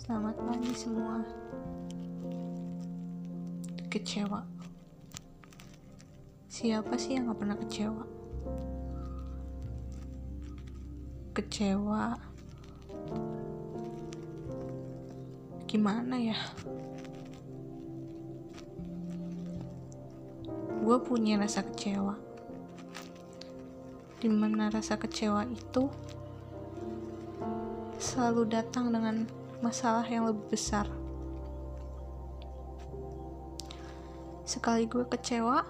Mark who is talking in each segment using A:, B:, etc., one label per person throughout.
A: Selamat pagi semua. Kecewa. Siapa sih yang gak pernah kecewa? Kecewa. Gimana ya? Gue punya rasa kecewa. Di mana rasa kecewa itu selalu datang dengan masalah yang lebih besar. Sekali gue kecewa,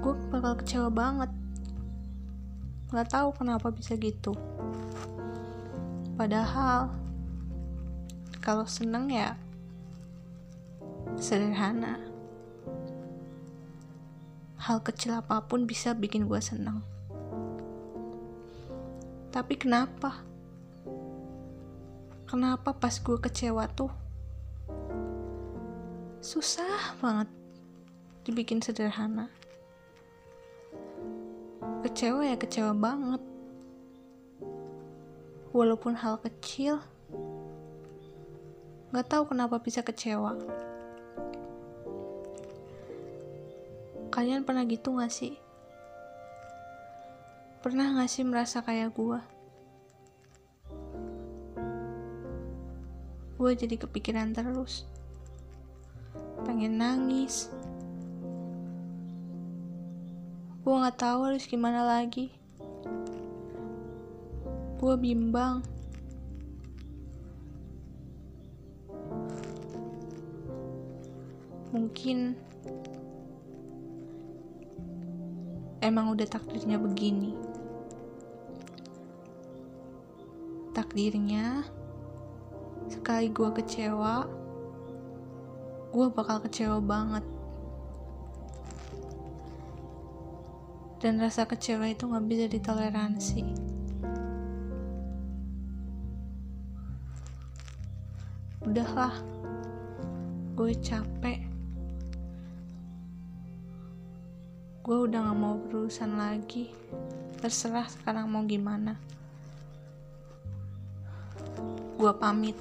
A: gue bakal kecewa banget. Gak tahu kenapa bisa gitu. Padahal, kalau seneng ya sederhana. Hal kecil apa pun bisa bikin gue senang. Tapi kenapa? Kenapa pas gue kecewa tuh susah banget dibikin sederhana. Kecewa ya kecewa banget. Walaupun hal kecil, gak tahu kenapa bisa kecewa. Kalian pernah gitu gak sih? Pernah gak sih merasa kayak gue? Gue jadi kepikiran terus. Pengen nangis. Gue gak tahu harus gimana lagi. Gue bimbang. Mungkin emang udah takdirnya begini. Takdirnya, sekali gue kecewa, gue bakal kecewa banget. Dan rasa kecewa itu gak bisa ditoleransi. Udahlah, gue capek. gue udah gak mau berurusan lagi terserah sekarang mau gimana gue pamit